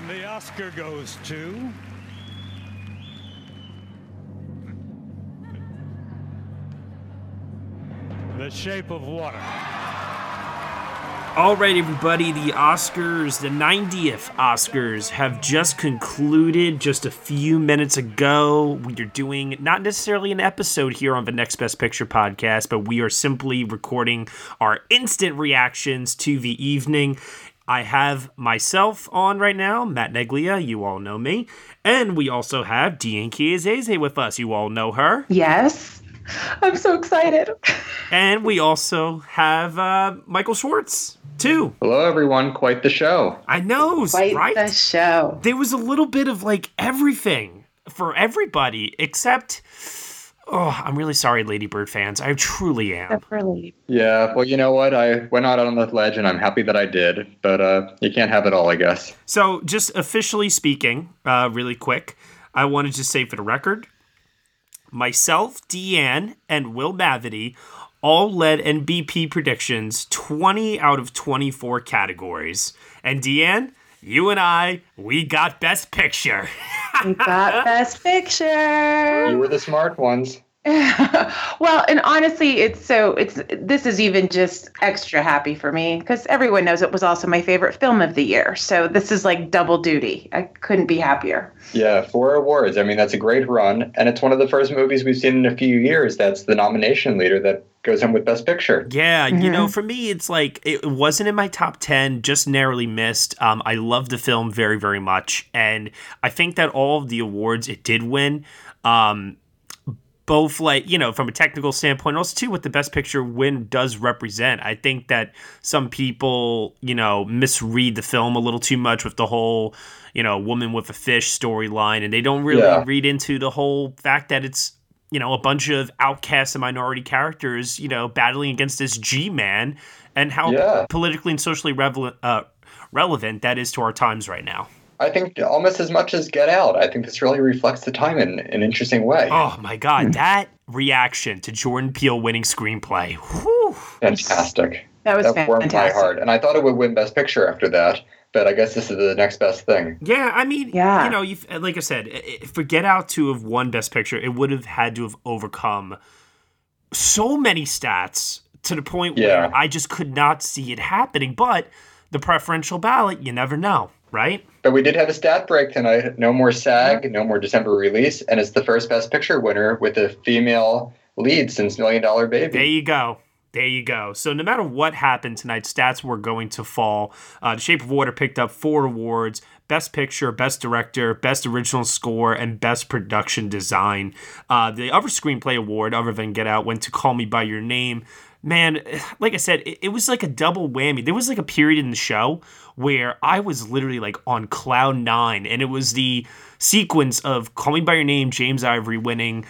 And the Oscar goes to. The Shape of Water. All right, everybody, the Oscars, the 90th Oscars, have just concluded just a few minutes ago. We are doing not necessarily an episode here on the Next Best Picture podcast, but we are simply recording our instant reactions to the evening. I have myself on right now, Matt Neglia, you all know me. And we also have DeAnn Chiazzese with us, you all know her. Yes. I'm so excited. And we also have uh, Michael Schwartz, too. Hello, everyone. Quite the show. I know, Quite right? the show. there was a little bit of like everything for everybody except oh i'm really sorry lady bird fans i truly am Except for Lady. Yeah, well, you know what? I went out on the ledge, and I'm happy that I did. But uh, you can't have it all, I guess. so just officially speaking uh, really quick i wanted to say for the record myself DeAnn and will mavity all led nbp predictions 20 out of 24 categories and DeAnn you and i we got best picture We got Best Picture. You were the smart ones. well, and honestly, it's so it's this is even just extra happy for me because everyone knows it was also my favorite film of the year. So this is like double duty. I couldn't be happier. Yeah, four awards. I mean, that's a great run, and it's one of the first movies we've seen in a few years that's the nomination leader that goes home with Best Picture. Yeah, you know, for me, it's like it wasn't in my top 10, just narrowly missed. Um, I love the film very, very much. And I think that all of the awards it did win, um, both like, you know, from a technical standpoint, also too what the best picture win does represent. I think that some people, you know, misread the film a little too much with the whole, you know, woman with a fish storyline, and they don't really Yeah. read into the whole fact that it's you know, a bunch of outcasts and minority characters, you know, battling against this G man and how Yeah. politically and socially relevant, uh, relevant that is to our times right now. I think almost as much as Get Out. I think this really reflects the time in an interesting way. Oh my God, hmm. that reaction to Jordan Peele winning screenplay. Whew. Fantastic. That was That warmed my heart. And I thought it would win Best Picture after that, but I guess this is the next best thing. Yeah, I mean, Yeah. you know, you like I said, i- i- for Get Out to have won Best Picture, it would have had to have overcome so many stats to the point Yeah. where I just could not see it happening. But the preferential ballot, you never know, right? But we did have a stat break tonight. No more SAG, no more December release, and it's the first Best Picture winner with a female lead since Million Dollar Baby. There you go. There you go. So no matter what happened tonight, stats were going to fall. Uh, the Shape of Water picked up four awards: Best Picture, Best Director, Best Original Score, and Best Production Design. Uh, the other screenplay award, other than Get Out, went to Call Me by Your Name. Man, like I said, it, it was like a double whammy. There was like a period in the show where I was literally like on cloud nine, and it was the sequence of Call Me by Your Name, James Ivory winning,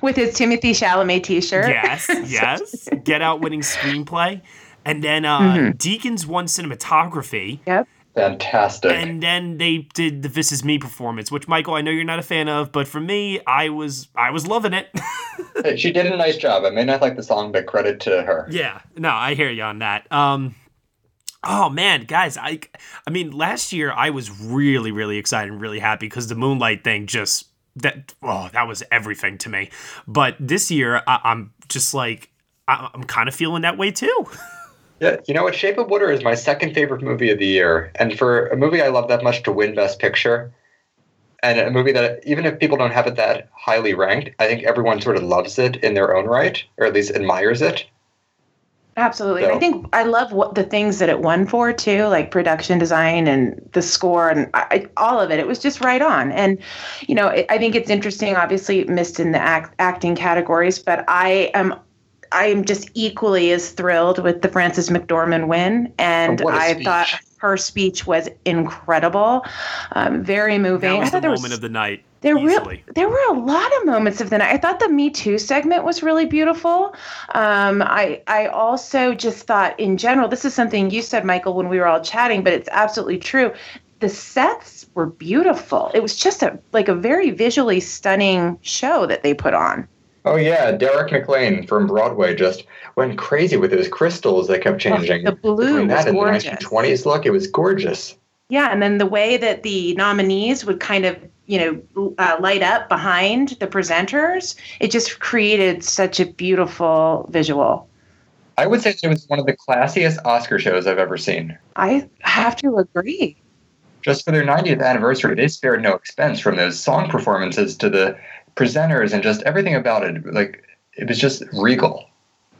With his Timothée Chalamet T-shirt. Yes, yes. Get Out winning screenplay. And then uh, Deakins won cinematography. Yep. Fantastic. And then they did the This Is Me performance, which Michael, I know you're not a fan of, but for me, I was I was loving it. She did a nice job. I may not like the song, but credit to her. yeah. No, I hear you on that. Um Oh man, guys, I I mean, last year I was really, really excited and really happy because the Moonlight thing just that oh, that was everything to me. But this year I, I'm just like I, I'm kind of feeling that way too. Yeah, you know what? Shape of Water is my second favorite movie of the year. And for a movie I love that much to win Best Picture, and a movie that even if people don't have it that highly ranked, I think everyone sort of loves it in their own right, or at least admires it. Absolutely. And I think I love what the things that it won for too, like production design and the score and I, all of it. It was just right on. And, you know, I I think it's interesting, obviously it missed in the act, acting categories, but I am I am just equally as thrilled with the Frances McDormand win, and I speech. thought her speech was incredible, um, very moving. That I was thought the there moment was of the night. there were there were a lot of moments of the night. I thought the Me Too segment was really beautiful. Um, I I also just thought in general, this is something you said, Michael, when we were all chatting, but it's absolutely true. The sets were beautiful. It was just a like a very visually stunning show that they put on. Oh yeah, Derek McLane from Broadway just went crazy with those crystals that kept changing. the blue that gorgeous. the 1920s look, it was gorgeous. Yeah, and then the way that the nominees would kind of, you know, uh, light up behind the presenters, it just created such a beautiful visual. I would say it was one of the classiest Oscar shows I've ever seen. I have to agree. Just for their 90th anniversary, they spared no expense from those song performances to the presenters and just everything about it. Like it was just regal.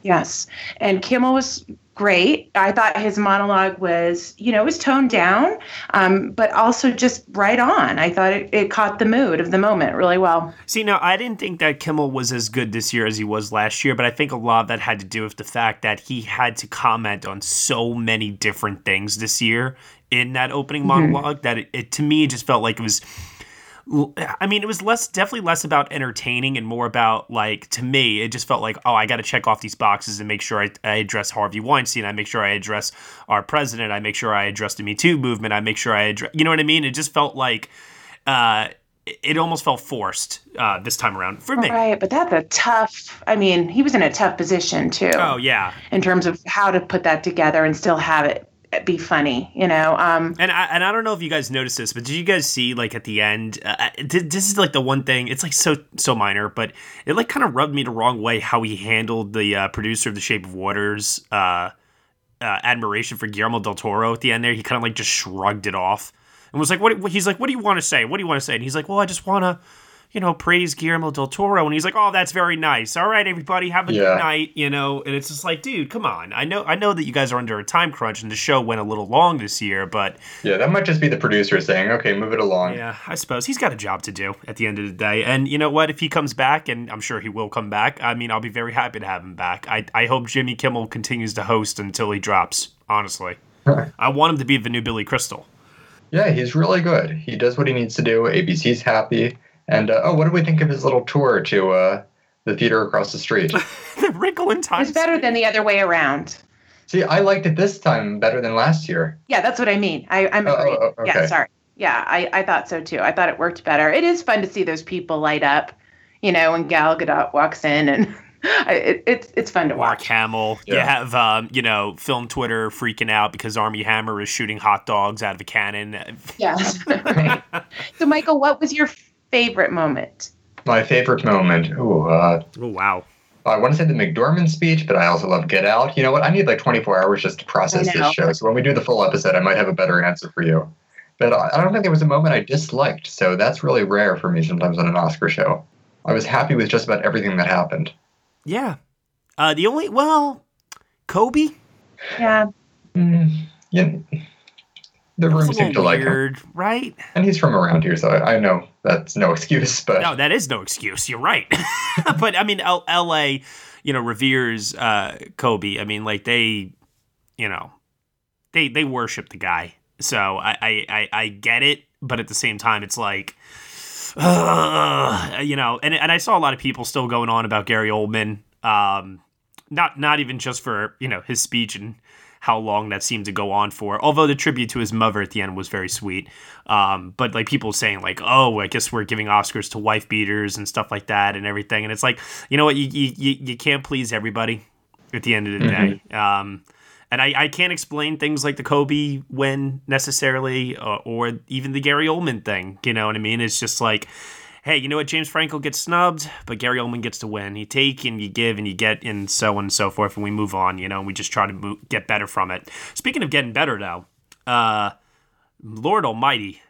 Yes. And Kimmel was great. I thought his monologue was, you know, it was toned down, um, but also just right on. I thought it, it caught the mood of the moment really well. See, now I didn't think that Kimmel was as good this year as he was last year, but I think a lot of that had to do with the fact that he had to comment on so many different things this year in that opening monologue that it, it to me just felt like it was. I mean, it was less, definitely less about entertaining and more about like to me, it just felt like, oh, I got to check off these boxes and make sure I, I address Harvey Weinstein. I make sure I address our president. I make sure I address the Me Too movement. I make sure I address, you know what I mean? It just felt like, uh, it- it almost felt forced uh, this time around for me. Right. But that's a tough, I mean, he was in a tough position too. Oh yeah, in terms of how to put that together and still have it be funny, you know. Um, and I and I don't know if you guys noticed this, but did you guys see like at the end? Uh, th- this is like the one thing. It's like so so minor, but it like kind of rubbed me the wrong way how he handled the uh, producer of The Shape of Water's uh, uh, admiration for Guillermo del Toro at the end. There, he kind of like just shrugged it off and was like, "What?" He's like, "What do you want to say? What do you want to say?" And he's like, "Well, I just want to." You know, praise Guillermo del Toro, and he's like, "Oh, that's very nice. All right, everybody, have a Yeah. good night." You know, and it's just like, dude, come on. I know, I know that you guys are under a time crunch, and the show went a little long this year, but Yeah, that might just be the producer saying, "Okay, move it along." yeah, I suppose he's got a job to do at the end of the day. And you know what? If he comes back, and I'm sure he will come back, I mean, I'll be very happy to have him back. I, I hope Jimmy Kimmel continues to host until he drops, honestly. I want him to be the new Billy Crystal. Yeah, he's really good. He does what he needs to do. ABC's happy. And uh, oh, what do we think of his little tour to uh, the theater across the street? the wrinkle in time. it's better than the other way around. See, I liked it this time better than last year. Yeah, that's what I mean. I, I'm Oh, agreed. oh, oh, Yeah, sorry. Yeah, I, I thought so too. I thought it worked better. It is fun to see those people light up, you know, when Gal Gadot walks in, and it, it's it's fun to Mark watch. Hamill. You have, um, you know, film Twitter freaking out because Armie Hammer is shooting hot dogs out of a cannon. Yes. Right. So, Michael, what was your favorite moment? My favorite moment. Ooh, uh, Oh, wow. I want to say the McDormand speech, but I also love Get Out. You know what? I need like 24 hours just to process this show. So when we do the full episode, I might have a better answer for you. But I I don't think there was a moment I disliked. So that's really rare for me sometimes on an Oscar show. I was happy with just about everything that happened. Yeah. Uh, the only, well, Kobe? Yeah. Mm, yeah, the room seemed to like him. right? And he's from around here, so I, I know that's no excuse. But No, that is no excuse. You're right. but I mean, L- L.A. You know, reveres uh, Kobe. I mean, like they, you know, they they worship the guy. So I I, I, I get it, but at the same time, it's like, uh, you know, and and I saw a lot of people still going on about Gary Oldman. Um, not not even just for you know his speech and how long that seemed to go on for. Although the tribute to his mother at the end was very sweet. Um, but like people saying like, oh, I guess we're giving Oscars to wife beaters and stuff like that and everything. And it's like, you know what, you you, you, can't please everybody at the end of the day. Um, and I, I can't explain things like the Kobe win necessarily, uh, or even the Gary Oldman thing. You know what I mean? It's just like, hey, you know what? James Franco gets snubbed, but Gary Oldman gets to win. You take and you give and you get, and so on and so forth, and we move on. You know, and we just try to mo- get better from it. Speaking of getting better, though, uh, Lord Almighty,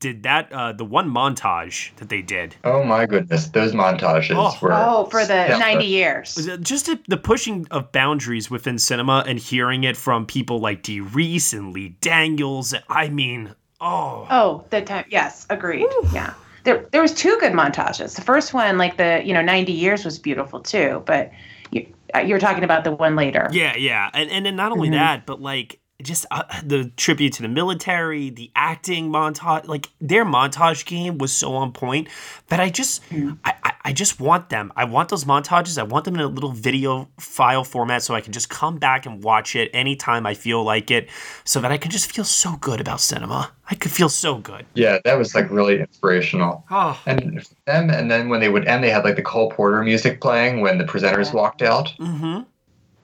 did that uh, the one montage that they did? oh my goodness, those montages Oh. were. Oh, for the Yeah. 90 years. Just the- the pushing of boundaries within cinema and hearing it from people like Dee Rees and Lee Daniels. I mean, oh, Oh, the time. Yes, agreed. Yeah. There, there was two good montages. The first one, like the you know 90 years, was beautiful too. But you, Uh, You're talking about the one later. Yeah, yeah, and and then not only that, but like just uh, the tribute to the military, the acting montage, like their montage game was so on point that I just, I, I, I just want them. I want those montages. I want them in a little video file format so I can just come back and watch it anytime I feel like it, so that I can just feel so good about cinema. I could feel so good. Yeah, that was like really inspirational. Oh, And them, and then when they would end, they had like the Cole Porter music playing when the presenters walked out. mm-hmm.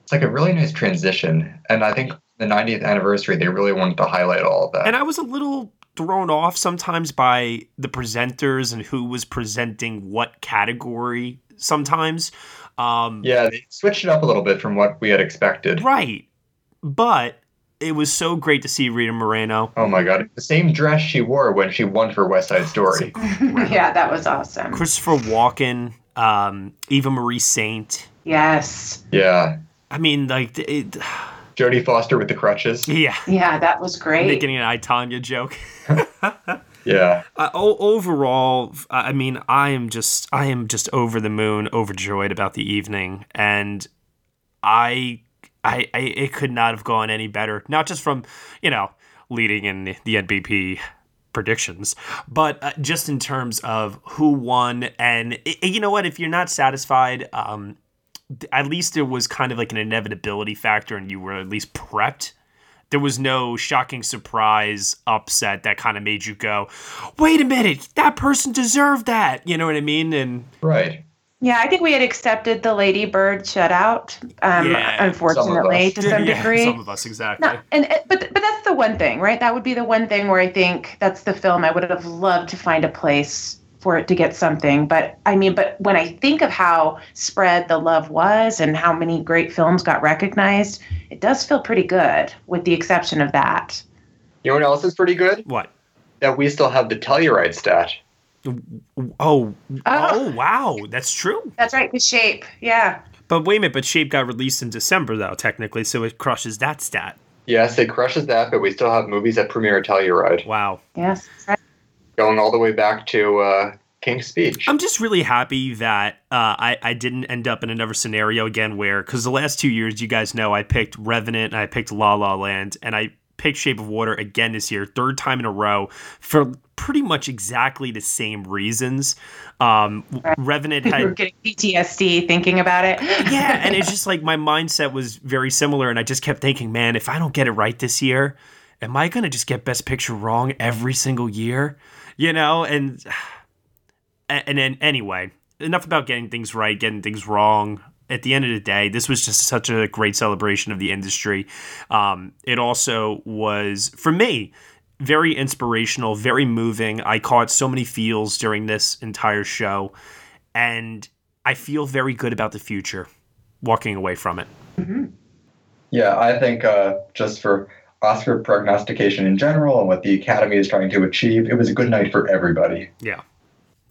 It's like a really nice transition. And I think the 90th anniversary, they really wanted to highlight all of that. And I was a little thrown off sometimes by the presenters and who was presenting what category sometimes. Um, yeah, they switched it up a little bit from what we had expected. Right. But it was so great to see Rita Moreno. Oh my god, the same dress she wore when she won for West Side Story. yeah, that was awesome. Christopher Walken, um, Eva Marie Saint. Yes. Yeah, I mean, like, it, Jodie Foster with the crutches. yeah. Yeah, that was great. Making an I, Tanya joke. Yeah, Uh, o- overall, I mean, I am just, I am just over the moon, overjoyed about the evening, and I, I, I it could not have gone any better. Not just from, you know, leading in the, the NBP predictions, but uh, just in terms of who won, and i you know what, if you're not satisfied, um, at least there was kind of like an inevitability factor, and you were at least prepped there was no shocking surprise upset that kind of made you go, wait a minute, that person deserved that. You know what I mean? And right. Yeah, I think we had accepted the ladybird shutout. Um, Yeah, unfortunately, to some Yeah, degree. some of us exactly. No, and and- but but that's the one thing, right? That would be the one thing where I think that's the film I would have loved to find a place for it to get something. But I mean, but when I think of how spread the love was and how many great films got recognized, it does feel pretty good, with the exception of that. You know what else is pretty good? What? That we still have the Telluride stat. Oh, oh, oh. oh wow, that's true. That's right, the shape. Yeah. But wait a minute, but Shape got released in December though, technically, so it crushes that stat. Yes, it crushes that, but we still have movies that premiere at Telluride, Wow. Yes. that's right. Going all the way back to uh, King's Speech. I'm just really happy that uh, I, I didn't end up in another scenario again where, because the last two years, you guys know, I picked Revenant and I picked La La Land, and I picked Shape of Water again this year, third time in a row, for pretty much exactly the same reasons. Um, Revenant We were had. getting PTSD thinking about it. Yeah, and it's just like my mindset was very similar, and I just kept thinking, man, if I don't get it right this year, am I gonna just get Best Picture wrong every single year? You know, and and then anyway, enough about getting things right, getting things wrong. At the end of the day, this was just such a great celebration of the industry. Um, it also was, for me, very inspirational, very moving. I caught so many feels during this entire show, and I feel very good about the future walking away from it. Yeah, I think uh, just for Oscar prognostication in general and what the Academy is trying to achieve, it was a good night for everybody. Yeah.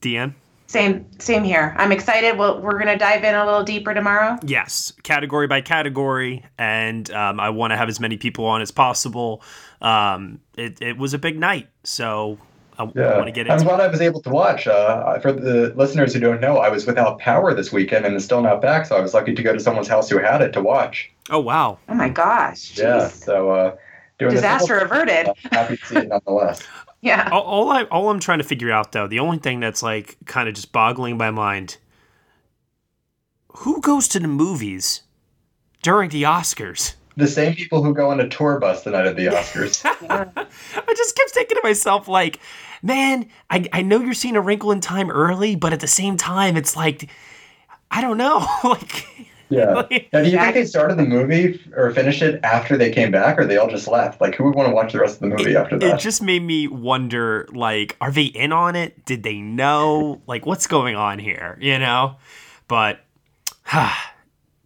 DeAnn? Same, same here. I'm excited. Well, we're gonna dive in a little deeper tomorrow. Yes, category by category, and um, I want to have as many people on as possible. Um, it, it was a big night, so I, Yeah, want to get I'm into glad I was able to watch. Uh, for the listeners who don't know, I was without power this weekend and it's still not back, so I was lucky to go to someone's house who had it to watch. Oh, wow. Oh my gosh. Yeah, so uh, doing this Disaster little- averted. happy to see it nonetheless. Yeah. All, all I all I'm trying to figure out though, the only thing that's like kind of just boggling my mind, who goes to the movies during the Oscars? The same people who go on a tour bus the night of the Oscars. I just kept thinking to myself, like, man, I, I know you're seeing a wrinkle in time early, but at the same time, it's like, I don't know. like, yeah. like- Now, do you think they started the movie or finished it after they came back, or they all just left? Like, who would want to watch the rest of the movie after that? it just made me wonder, like, are they in on it? Did they know? Like, what's going on here? You know? But ah,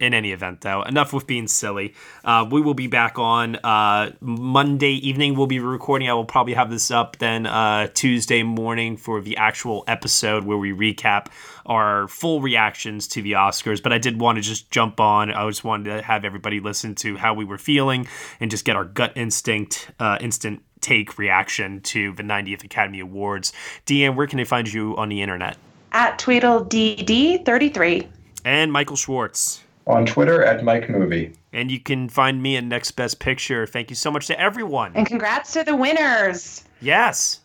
in any event, though, enough with being silly. Uh, we will be back on uh, Monday evening. We'll be recording. I will probably have this up then uh, Tuesday morning for the actual episode where we recap our full reactions to the Oscars. But I did want to just jump on. I just wanted to have everybody listen to how we were feeling and just get our gut instinct, uh, instant take reaction to the 90th Academy Awards. DeAnn, where can they find you on the internet? At Tweedledee33. And Michael Schwartz. On Twitter at Mike Movie. And you can find me at Next Best Picture. Thank you so much to everyone. And congrats to the winners. Yes.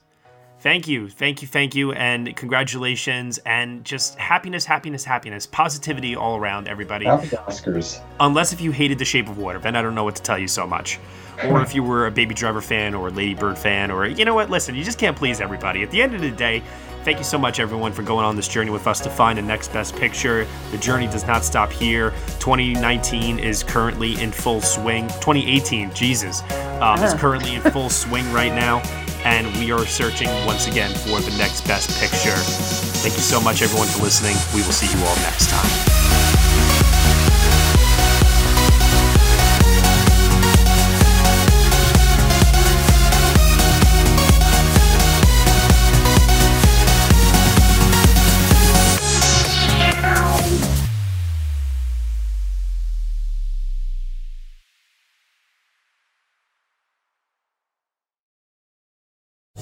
Thank you, thank you, thank you, and congratulations, and just happiness, happiness, happiness, positivity all around, everybody. Happy Oscars. Unless if you hated The Shape of Water, then I don't know what to tell you so much. Or if you were a Baby Driver fan or a Lady Bird fan, or you know what, listen, you just can't please everybody. At the end of the day, thank you so much, everyone, for going on this journey with us to find the next best picture. The journey does not stop here. 2019 is currently in full swing. 2018, Jesus, um, is currently in full swing right now and we are searching once again for the next best picture. Thank you so much, everyone, for listening. We will see you all next time.